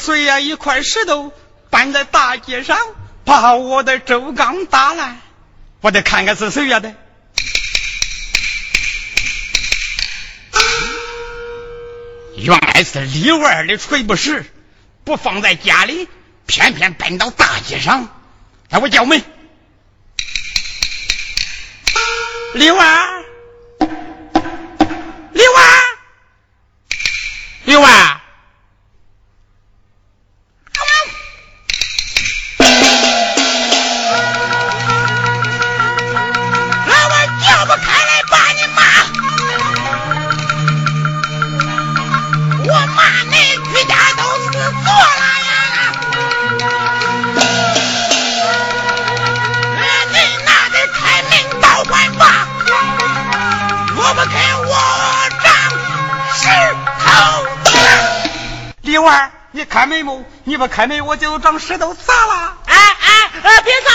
谁呀？一块石头搬在大街上，把我的周刚打烂。我得看看是谁呀的。原来是李二的锤不实，不放在家里，偏偏搬到大街上。来，我叫门。李二，你不？你不开门，我就长石头砸了！哎哎哎，别砸，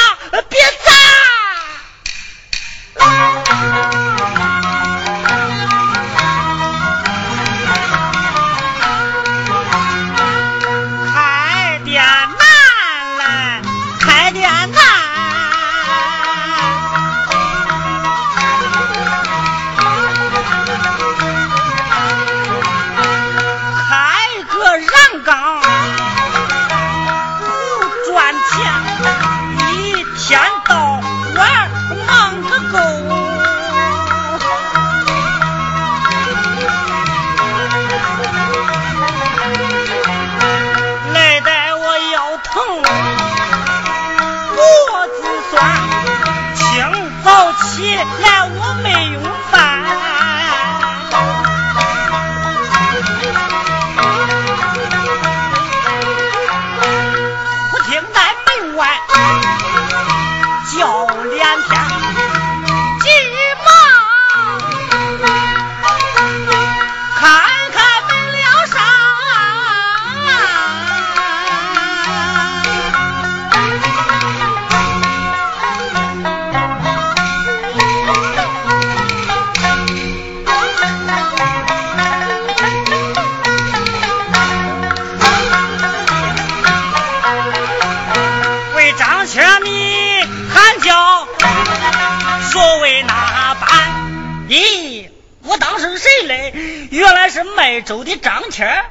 州的张谦，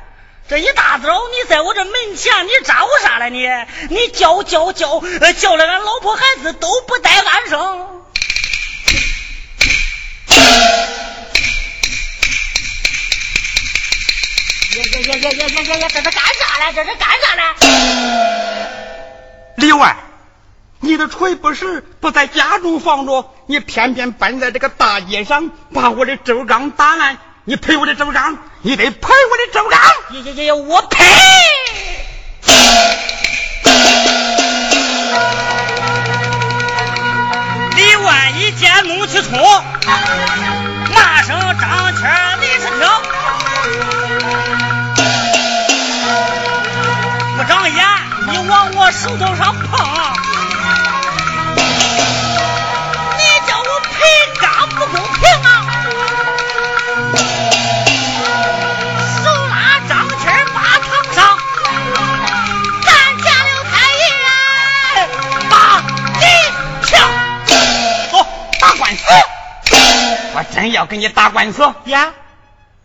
这一大早你在我这门前，你咋呼啥了你？你叫叫叫，叫了俺老婆孩子都不带安生。呀呀呀呀呀呀呀！这是干啥嘞？这是干啥嘞？李万，你的锤不是不在家中放着，你偏偏搬在这个大街上，把我的周刚打烂。你赔我的周章，你得赔我的周章。也也也！我赔！李万一见怒气冲，骂声张谦真要跟你打官司呀！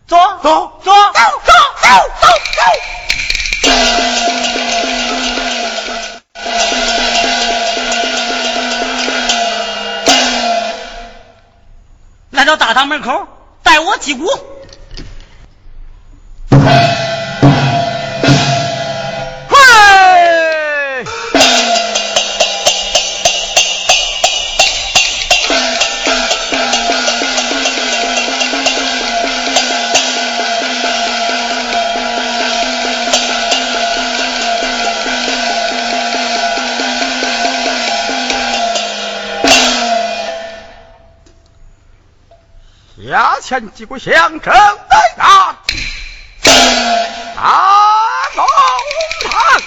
走走走走走走走走！几股响声在打，啊龙潭。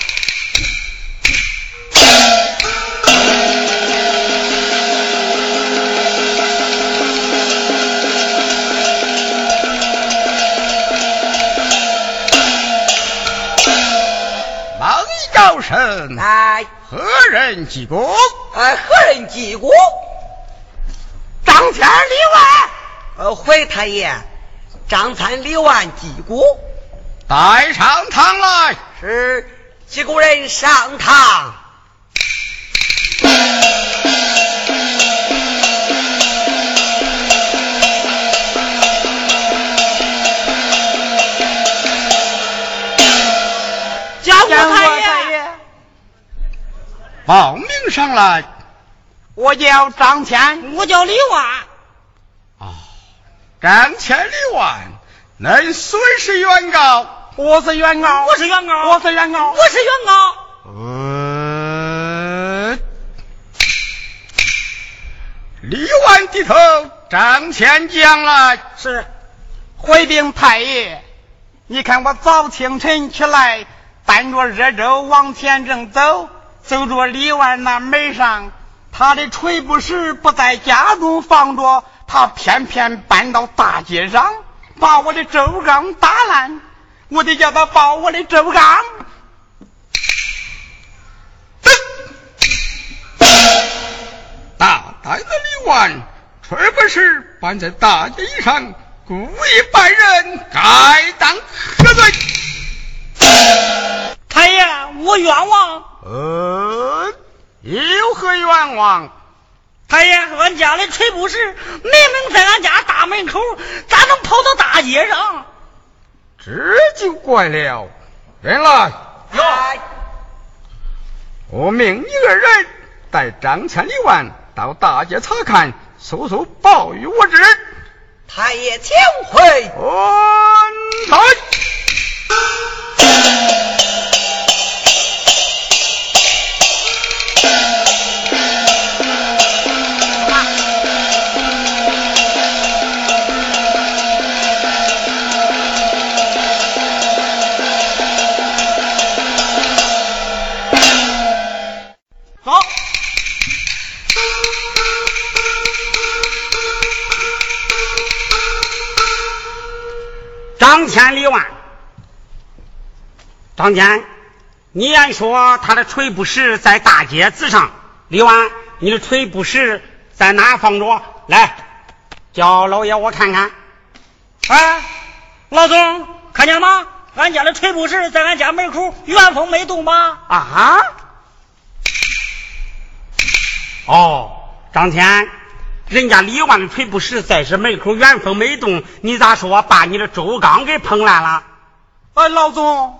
高声，何人击鼓？呃，回太爷，张参李万击鼓，带上堂来。是几个人上堂。叫过太爷，报名上来。我叫张谦，我叫李万。张千里万，恁孙是原告，我是原告，我是原告，我是原告，我是原告。呃，李万低头，张千将来是回禀太爷，你看我早清晨起来，担着热粥往前正走，走着李万那门上，他的锤不时不在家中放着。他偏偏搬到大街上，把我的周刚打烂，我得叫他抱我的周刚。大胆的李万，却不是搬在大街上，故意败人，该当何罪？太爷，我冤枉。呃，有何冤枉？太爷，俺家里锤不是明明在俺家大门口，咋能跑到大街上？这就怪了。人来，来，我命你二人带张千里万到大街查看，速速报与我知。太爷请回。安张天李万，张天，你言说他的锤不实在大街子上，李万，你的锤不实在哪放着？来，叫老爷我看看。哎，老总，看见了吗？俺家的锤不实在俺家门口原封没动吧？啊？哦，张天，人家李万的锤不实在这门口原封没动，你咋说把你的周刚给碰烂了？哎，老总，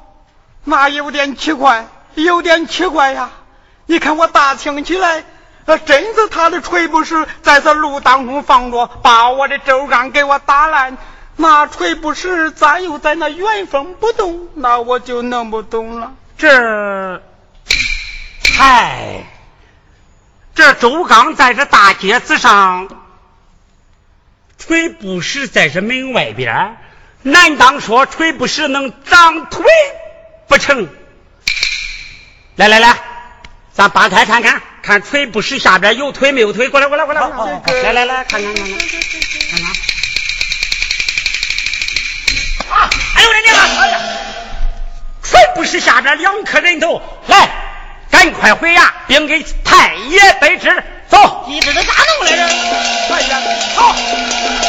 那有点奇怪，有点奇怪呀！你看我打听起来，呃，真是他的锤不实在这路当中放着，把我的周刚给我打烂。那锤不实咋又在那原封不动？那我就弄不懂了。这，嗨，这周刚在这大街子上，锤不实在这门外边，难当说锤不实能长腿不成？来来来，咱扒开看看，看锤不实下边有腿没有腿？过来过来过来，来来来，看看看看，看看。哎呦我的娘！哎呀，全不是下边两颗人头，来，赶快回衙，并给太爷备旨。走，你这是咋弄来着？快点，走。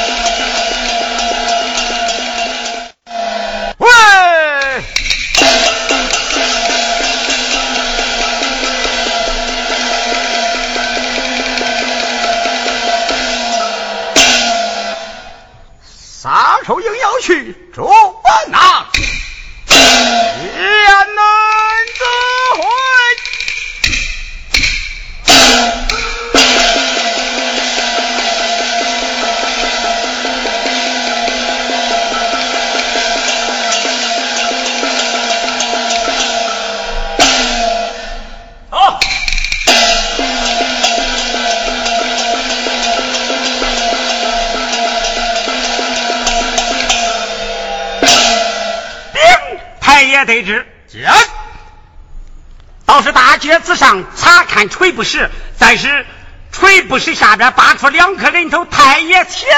锤不实，但是锤不实下边拔出两颗人头，太爷。请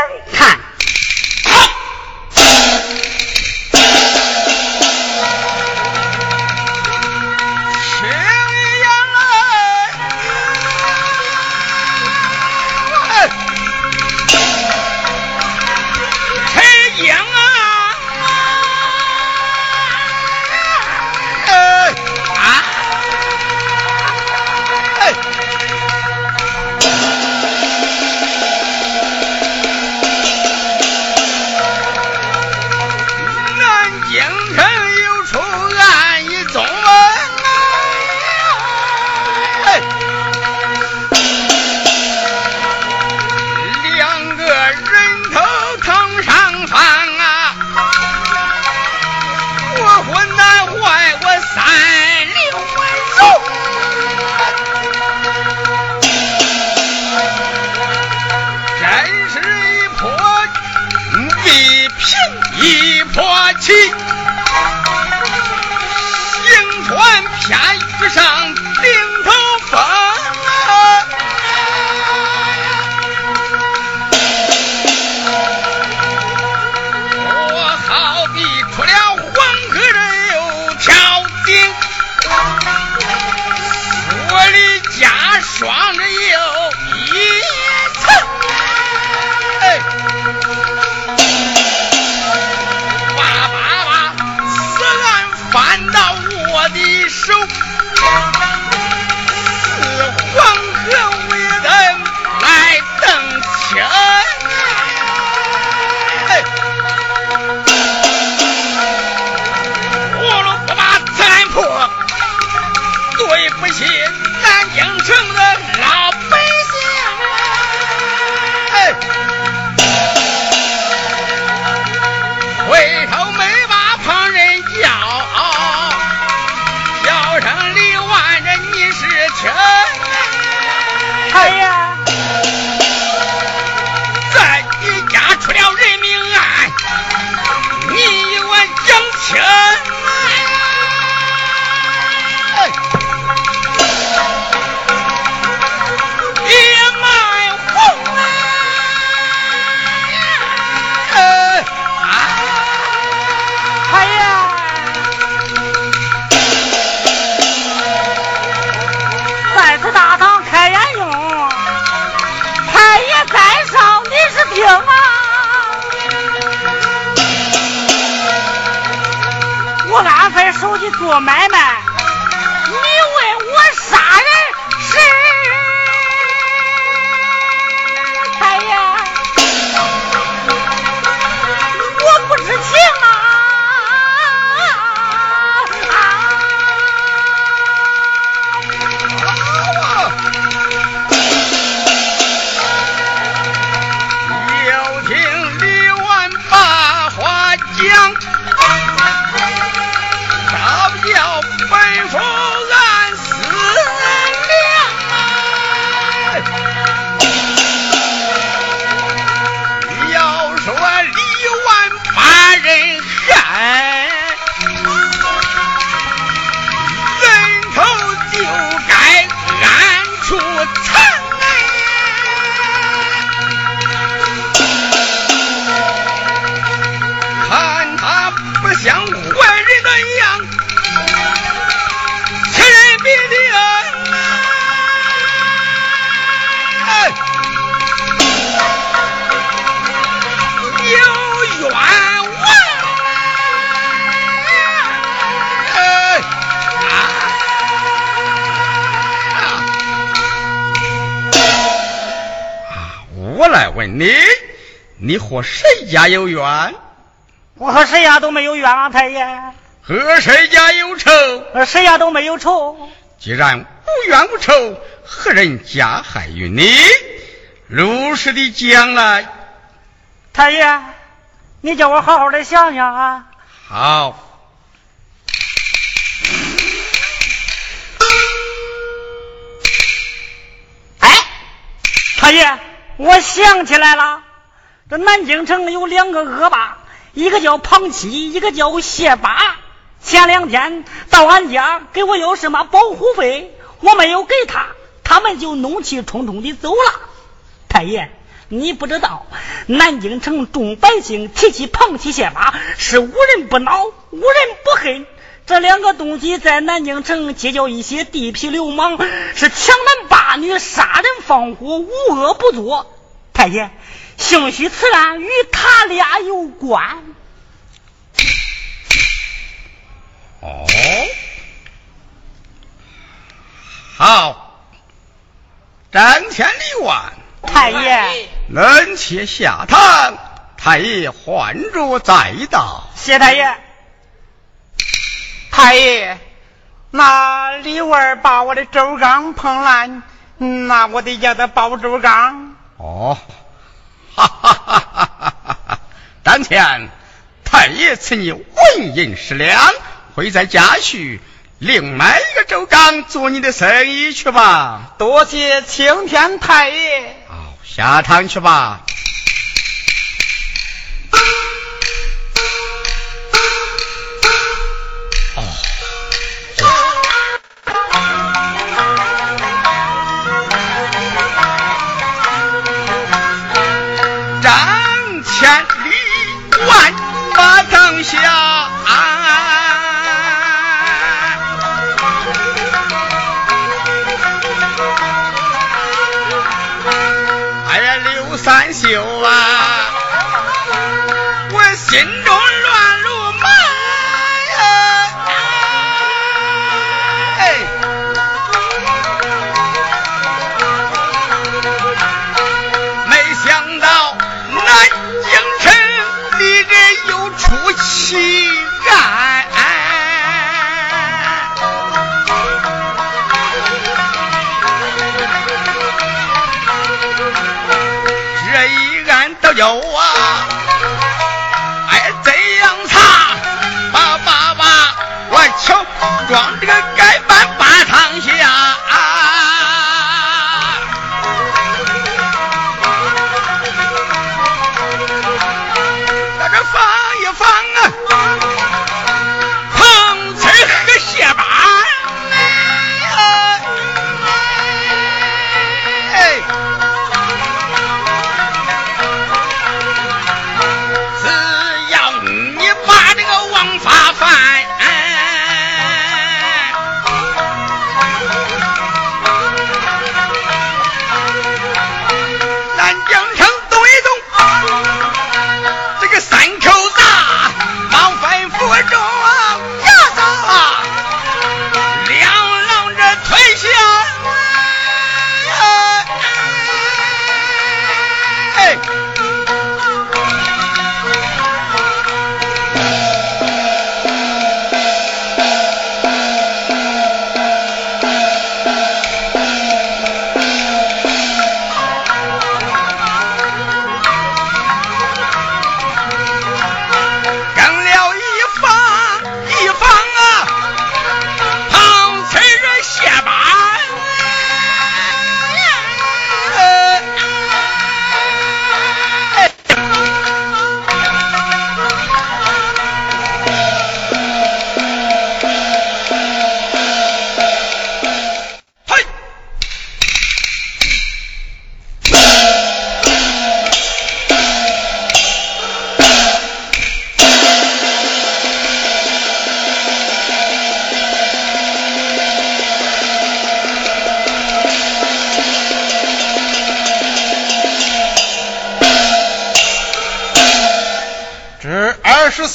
你，你和谁家有冤？我和谁家都没有冤啊，太爷。和谁家有仇？和谁家都没有仇。既然无冤无仇，何人加害于你？如实的讲来。太爷，你叫我好好的想想啊。好。哎，太爷。我想起来了，这南京城有两个恶霸，一个叫庞七，一个叫谢八。前两天到俺家给我要什么保护费，我没有给他，他们就怒气冲冲的走了。太爷，你不知道，南京城众百姓提起庞七、谢八，是无人不恼，无人不恨。这两个东西在南京城结交一些地痞流氓，是强男霸女、杀人放火，无恶不作。太爷，兴许此案与他俩有关。哦，好，张千里万，太爷，冷且下堂，太爷唤着再到。谢太爷。太爷，那李文把我的周缸碰烂，那我得叫他包周缸。哦，哈哈哈哈哈哈！当前太爷赐你纹银十两，会在家去另买一个周缸做你的生意去吧。多谢青天太爷。好，下堂去吧。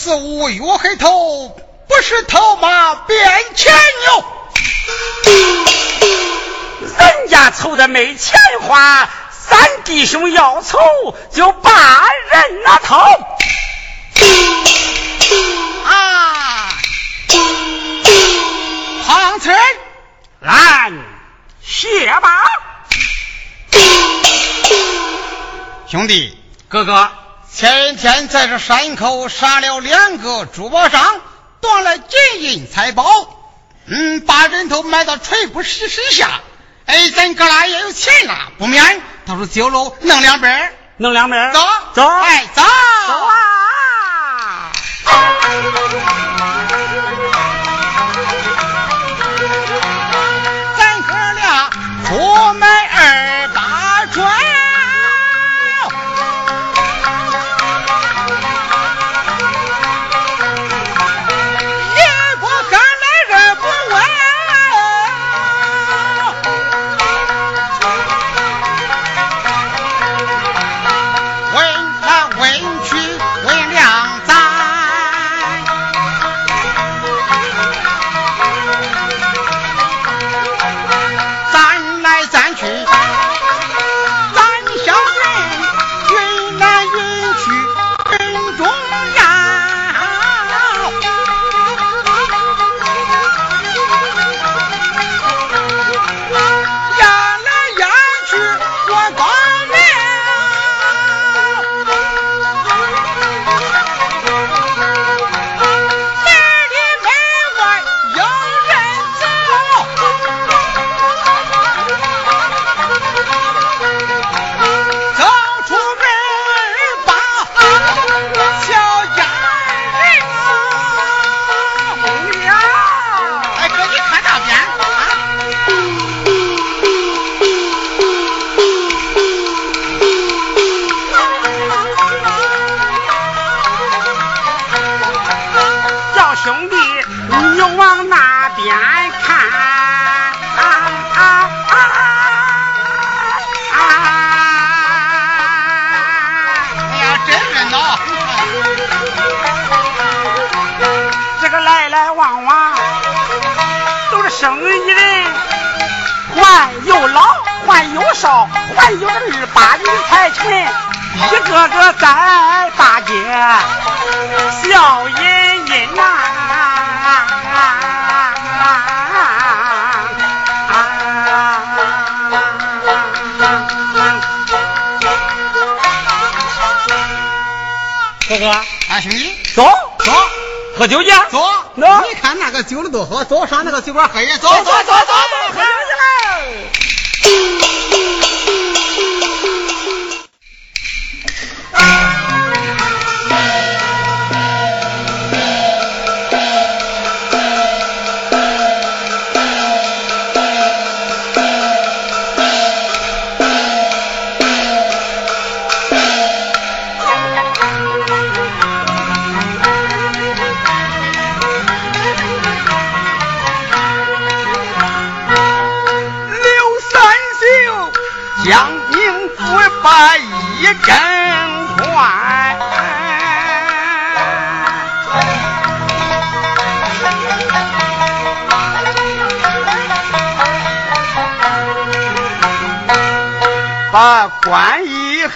四五月黑头，不是头马变牵牛。人家凑的没钱花，咱弟兄要凑就把人那头。啊，胖村，来，谢吧，兄弟，哥哥。前一天在这山口杀了两个珠宝商，断了金银财宝，嗯，把人头埋到垂布石石下。哎，咱哥俩也有钱了，不免到时酒楼弄两杯，弄两杯，走。走，哎，走，走啊！酒的都喝，走上那个酒馆喝去，走走走走走，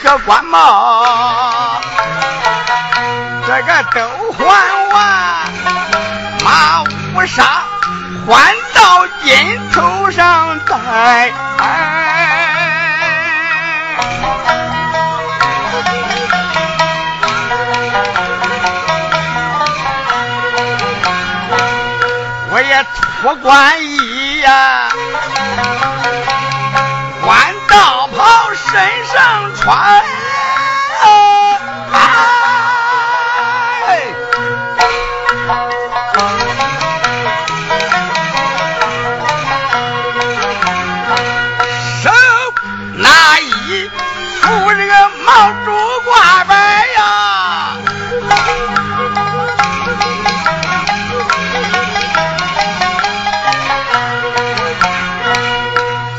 这官帽，这个都还完，马乌纱换到金头上戴。我也脱官上穿，手拿一副这个毛竹挂摆呀，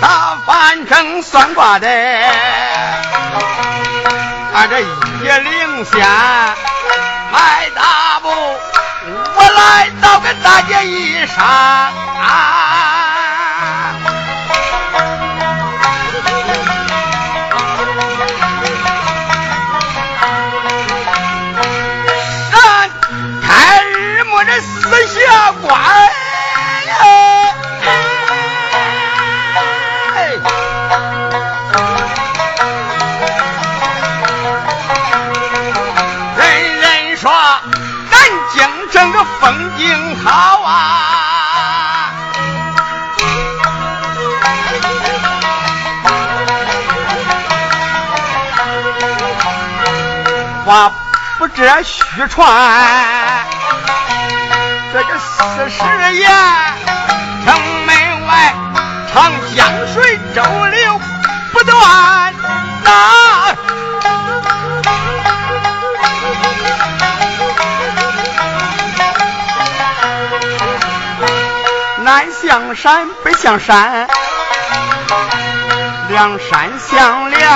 打翻成算卦的。这一领先，迈大步，我来到个大街衣裳啊。开日没这四下关。话不这虚传，这个四十言，城门外长江水周流不断。南向山，北向山，两山相连，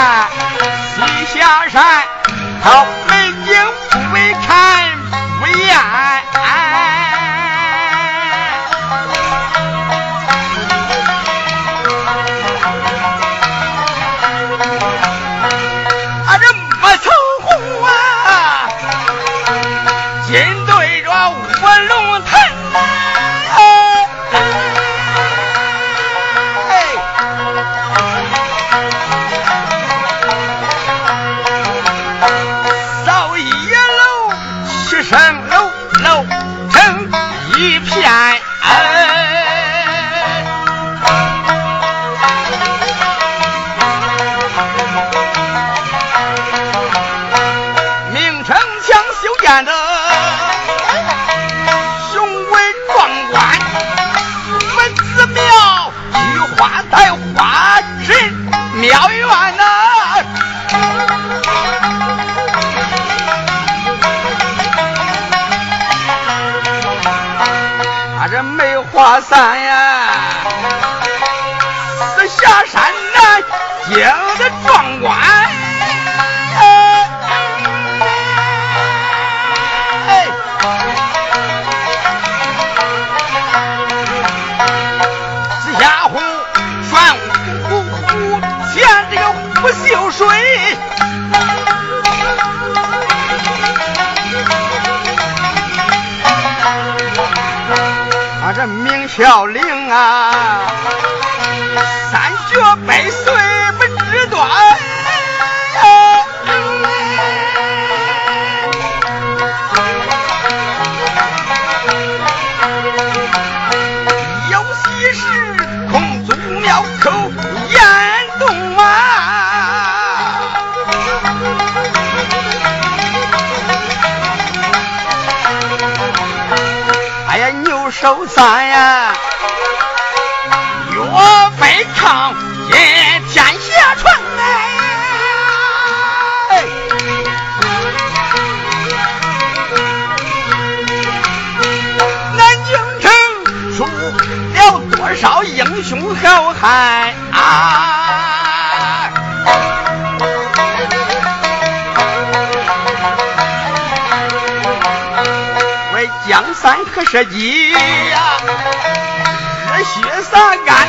首三呀，岳飞抗金天下传哎，南京城出了多少英雄好汉啊！十几呀，热血三干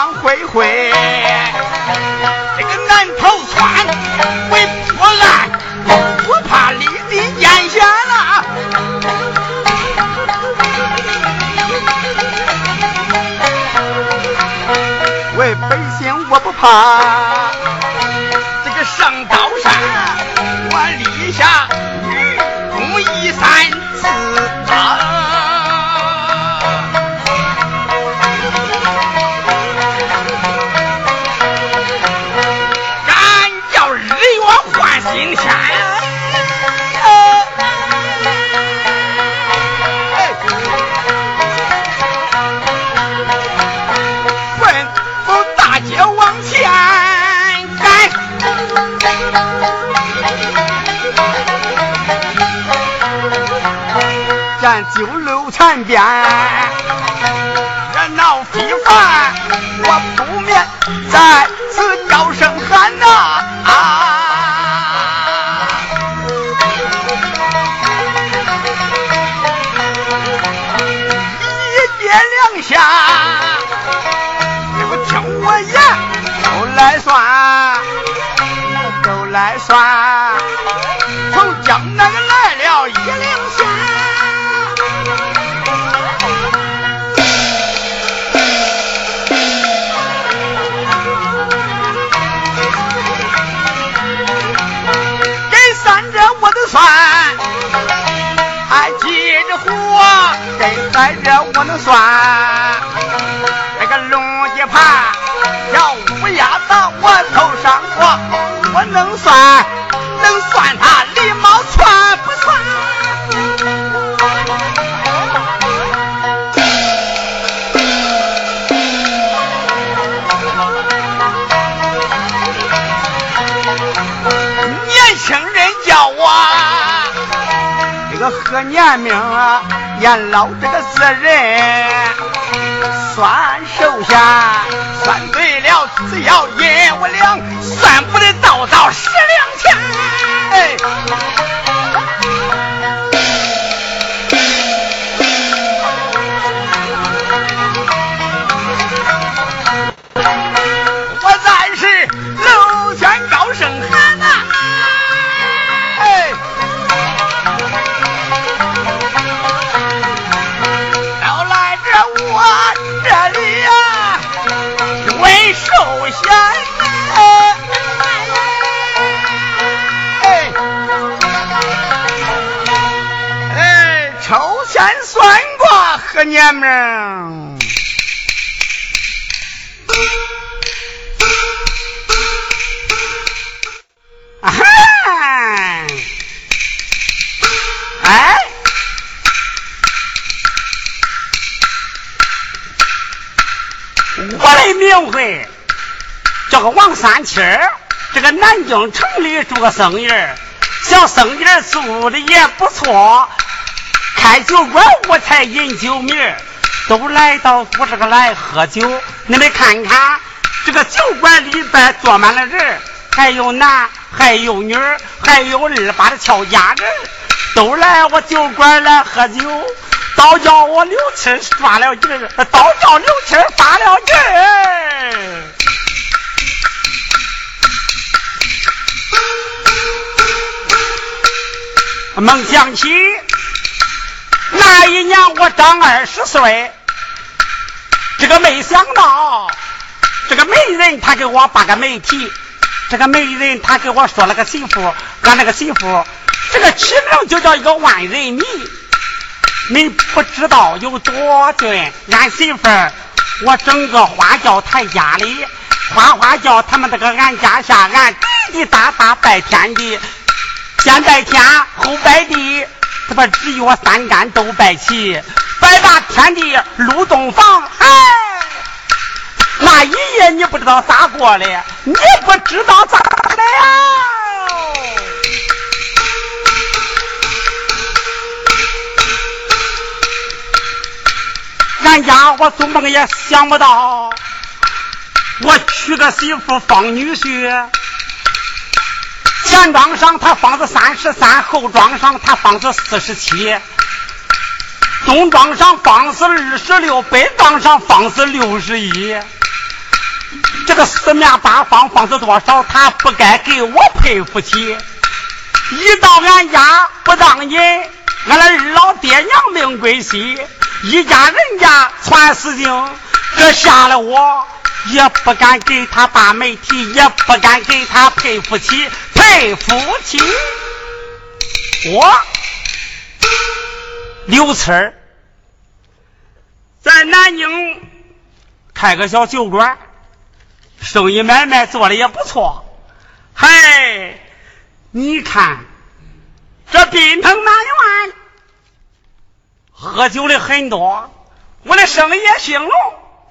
张灰灰这个南头窜为破案我怕立地眼险了。为百姓我不怕这个上刀楼残能算。那个龙脊盘叫乌鸦到我头上过，我能算，能算他礼貌算不算？年轻人叫我。这个贺年命啊，养老这个死人，算寿下，算对了，只要一娘们儿，啊哈！哎，我来明会，这个王三七，这个南京城里做个生意小生意做的也不错。开酒馆我才饮酒名都来到我这个来喝酒你们看看这个酒馆里边坐满了人还有男还有女还有二八的俏佳人都来我酒馆来喝酒倒叫我刘七耍了劲儿。倒叫刘七发了劲儿。祥想起那一年我长二十岁，这个没想到，这个媒人他给我把个媒体，这个媒人他给我说了个媳妇，俺那个媳妇，这个起名就叫一个万人迷。你不知道有多俊，俺媳妇儿，我整个花轿抬家里，花花轿他们这个俺家下，俺滴滴答答拜天地，先拜天后拜地，这不只有三杆都拜齐，拜把天地入洞房，哎，那一夜你不知道咋过的，你不知道咋的呀？俺家我做梦也想不到，我娶个媳妇放女婿，前庄上他房子三十三，后庄上他房子四十七，东庄上房子二十六，北庄上房子六十一。这个四面八方房子多少？他不该给我配夫妻。一到俺家不当人，俺那二老爹娘命归西。一家人家传死经，这吓了我，也不敢给他把媒体，也不敢给他配夫妻，配夫妻。我刘四儿在南京开个小酒馆，生意买卖做的也不错。嗨，你看这宾朋满园。喝酒的很多，我的生意也兴隆。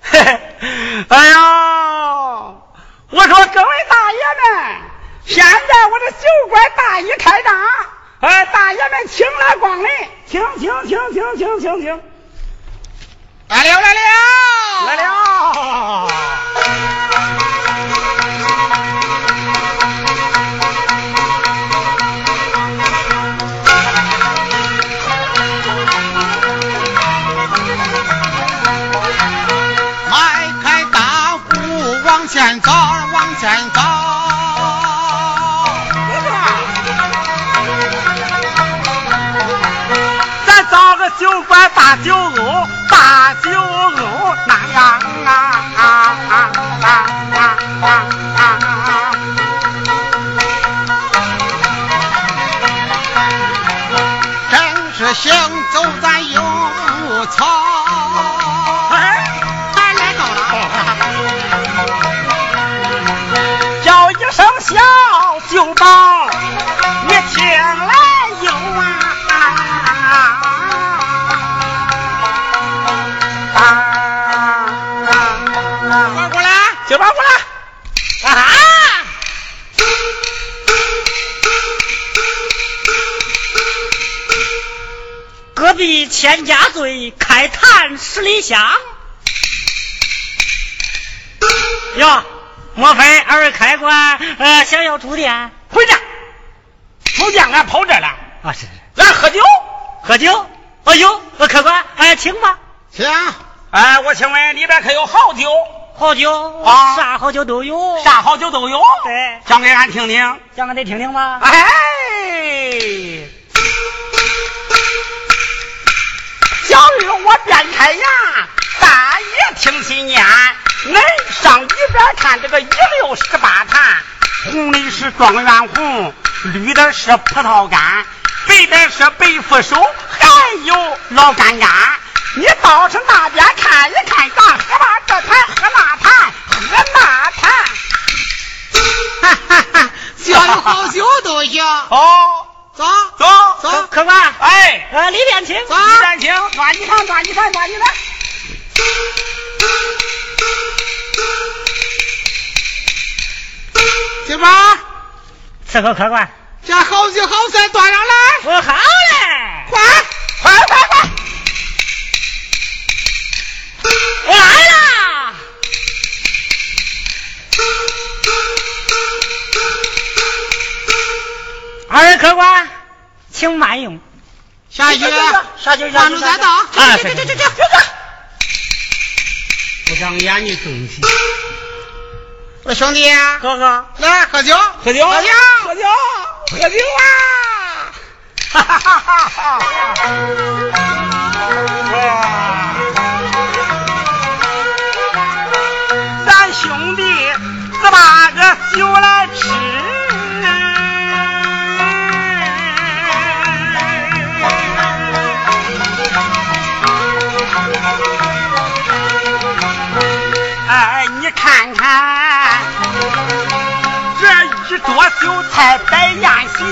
嘿嘿，哎呀，我说各位大爷们，现在我的酒馆大一开张，哎，大爷们请来光临，请请请请请请请，来了来了来了。前大酒楼，大酒楼那样啊啊啊啊啊啊！正是行走在油草。壁千家醉，开坛十里香。哟。莫非二位开官呃想要住店？回家，住店俺跑这了啊！是，咱喝酒，喝酒。哎呦，客官，哎，请吧，请。哎，我请问里边可有好酒？好酒啊，啥好酒都有，啥好酒都有。对，讲给俺听听，讲给你听听吧。哎，小玉，我便开眼，大爷听心念。恁上一边看这个一六十八坛，红的是状元红，绿的是葡萄干，白的是白腐手，还有老干干。你到是那边看一看，咱喝吧这坛，喝那坛，喝那坛。哈哈哈，只要有好酒都行。哦，走走走，客官，哎，呃，里边请，里边请，端几坛，端几坛，端几坛。媳妇，伺候客官，这好酒好菜端上来。我好嘞，快。快快快！我来了。二位客官，请慢用。下去，下去，下去，再到。啊，去去去去去。不长眼的东西。我兄弟，哥哥，来喝酒，喝酒，喝酒，喝酒，喝酒啊！哈哈哈哈哇！咱兄弟十八个酒来酒菜摆宴席，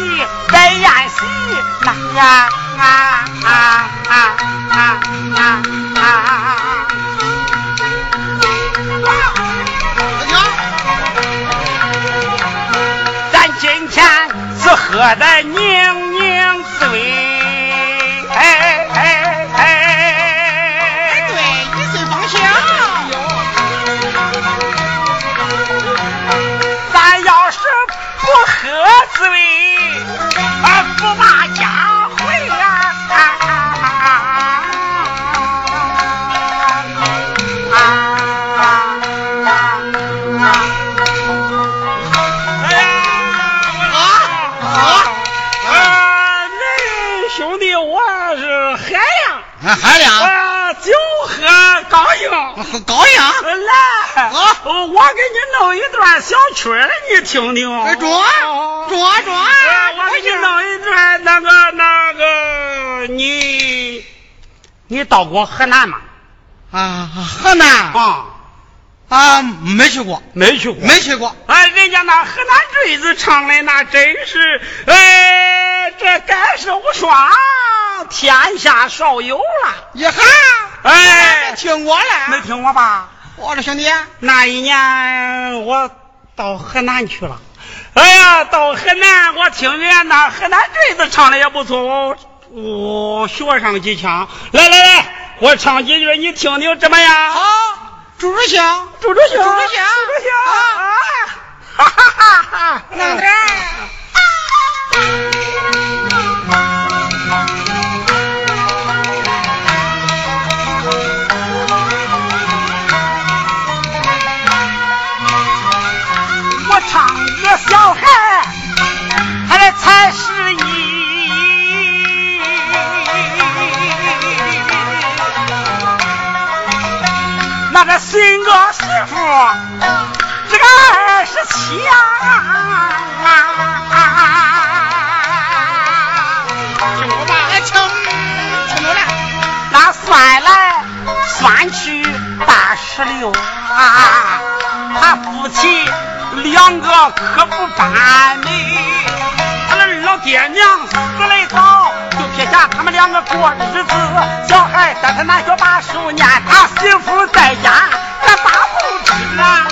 摆宴席，那呀啊啊啊啊啊啊！咱今天是喝的宁宁给你弄一段小曲儿，你听听。哎，装装装，哎我给你弄一段那个那个，你你到过河南吗？啊，河南啊，啊，没去过，没去过。没去过。哎，人家那河南坠子唱的那真是，哎，这盖世无双，天下少有了。呀哈，哎没听过没。听过吧？我说兄弟，那一年我到河南去了，哎呀，到河南我听人家那河南坠子唱的也不错，我我学上几腔。来来来，我唱几句，你听听怎么样？好，猪猪香，猪猪香，猪猪香猪猪香啊！哈哈哈哈！弄点那个新个媳妇，这个二十七呀，听过吧？哎，听听着了。那算来算去大十六啊，他夫妻两个可不般美。他的老爹娘死得早，就撇下他们两个过日子。小孩在他那学把书念，他媳妇在家咱把不知啊。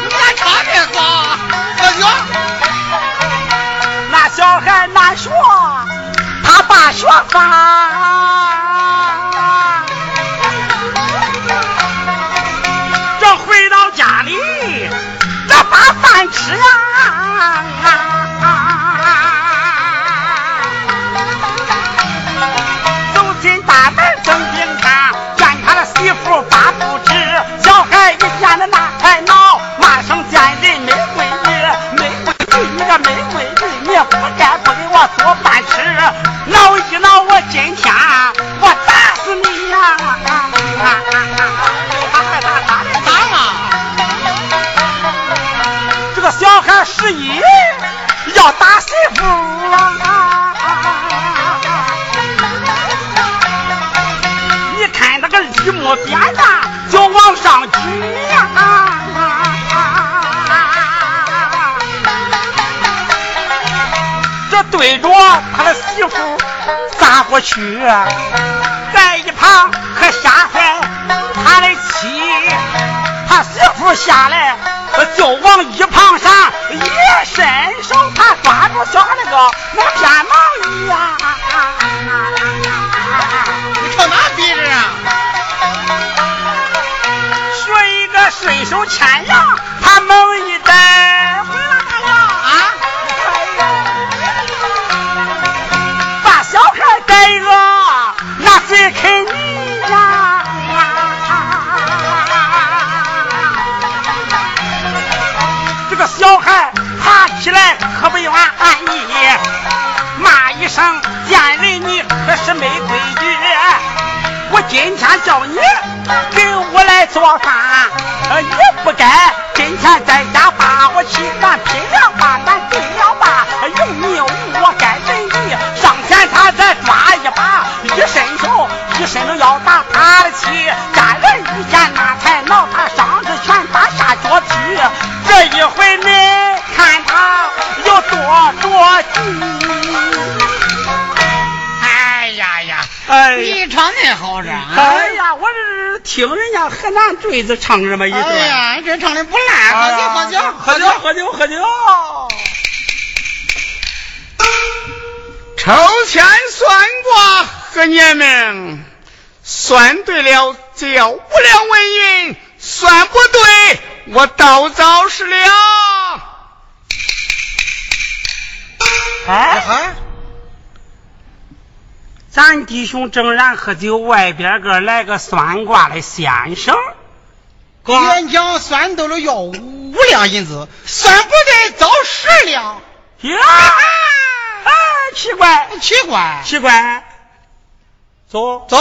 你咋唱这个？哎呦，那小孩难学，他爸学法。对着他的媳妇砸过去，在一旁可吓坏他的妻，他媳妇下来就往一旁闪一伸手，他抓住小孩那个那个鞭毛呀，你瞅哪鼻子啊？学一个顺手牵羊，他猛一今天叫你给我来做饭，你不该今天在听人家河南坠子唱这么一段。哎呀，这唱的不赖，喝酒喝酒喝酒喝酒喝酒。抽签算卦和年命，算对了只要五两纹银，算不对我倒早死了。哎。咱弟兄正然喝酒，外边个来个算卦的先生，演讲算到了要五两银子，算不对找十两。呀，哎，奇怪，奇怪，奇怪。走走，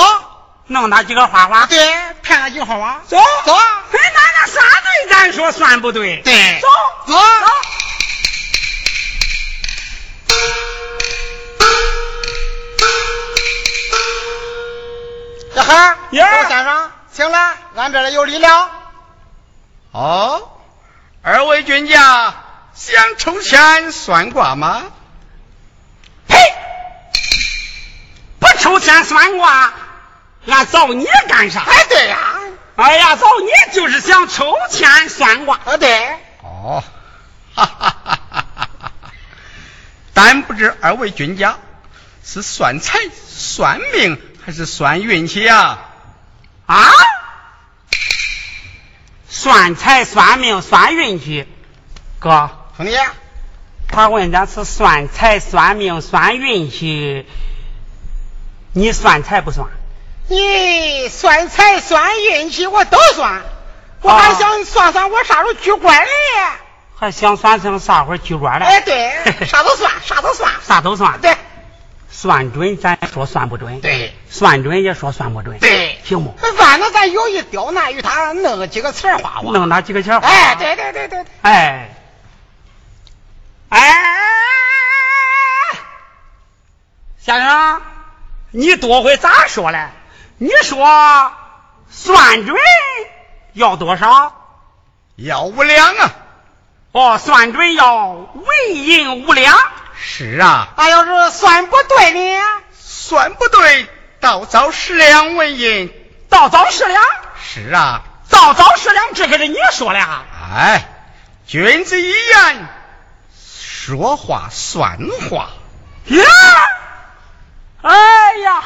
弄那几个花花。对，骗那几个花花。走走。哎，那那啥对，咱说算不对。对，走走走。小孩，周先生，请来，俺这里有礼了。哦，二位君家想抽签算卦吗？呸！不抽签算卦，俺找你干啥？哎，对呀。哎呀，找你就是想抽签算卦。啊，对。哦，哈哈哈哈哈哈！但不知二位君家是算财算命。还是算运气呀？啊！算财、算命、算运气，哥，兄弟，他问咱是算财、算命、算运气，你算财不算？你算财、算运气，我都算。我还想算算我啥时候举官嘞？还想算算啥会儿举官嘞？哎，对，啥都算，啥都算，啥都算。对。算准，咱说算不准；对，算准也说算不准。对，行不？反正咱有意刁难于他弄几个钱花弄那几个钱花。哎，对对对对对。哎，哎，先生，你多会咋说嘞？你说算准要多少？要五两啊！哦，算准要纹银五两。是啊，那要是算不对呢？算不对，倒遭十两纹银，倒遭十两。是啊，倒遭十两，这可是你说的。哎，君子一言，说话算话。呀，哎呀，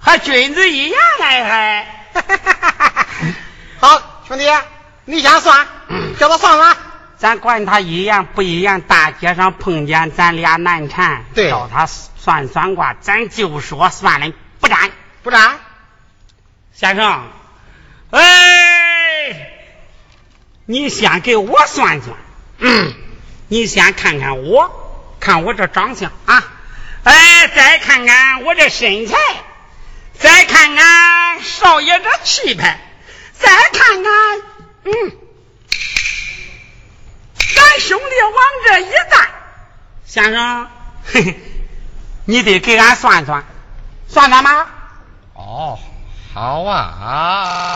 还君子一言哎还。好，兄弟，你先算，叫他算算。咱管他一样不一样，大街上碰见咱俩难缠，叫他算算卦，咱就说算了，不占不占。先生，哎，你先给我算算，嗯，你先看看我，看我这长相啊，哎，再看看我这身材，再看看少爷这气派，再看看，嗯。咱兄弟往这一站，先生，嘿嘿，你得给俺算算，算算吗？哦，好啊。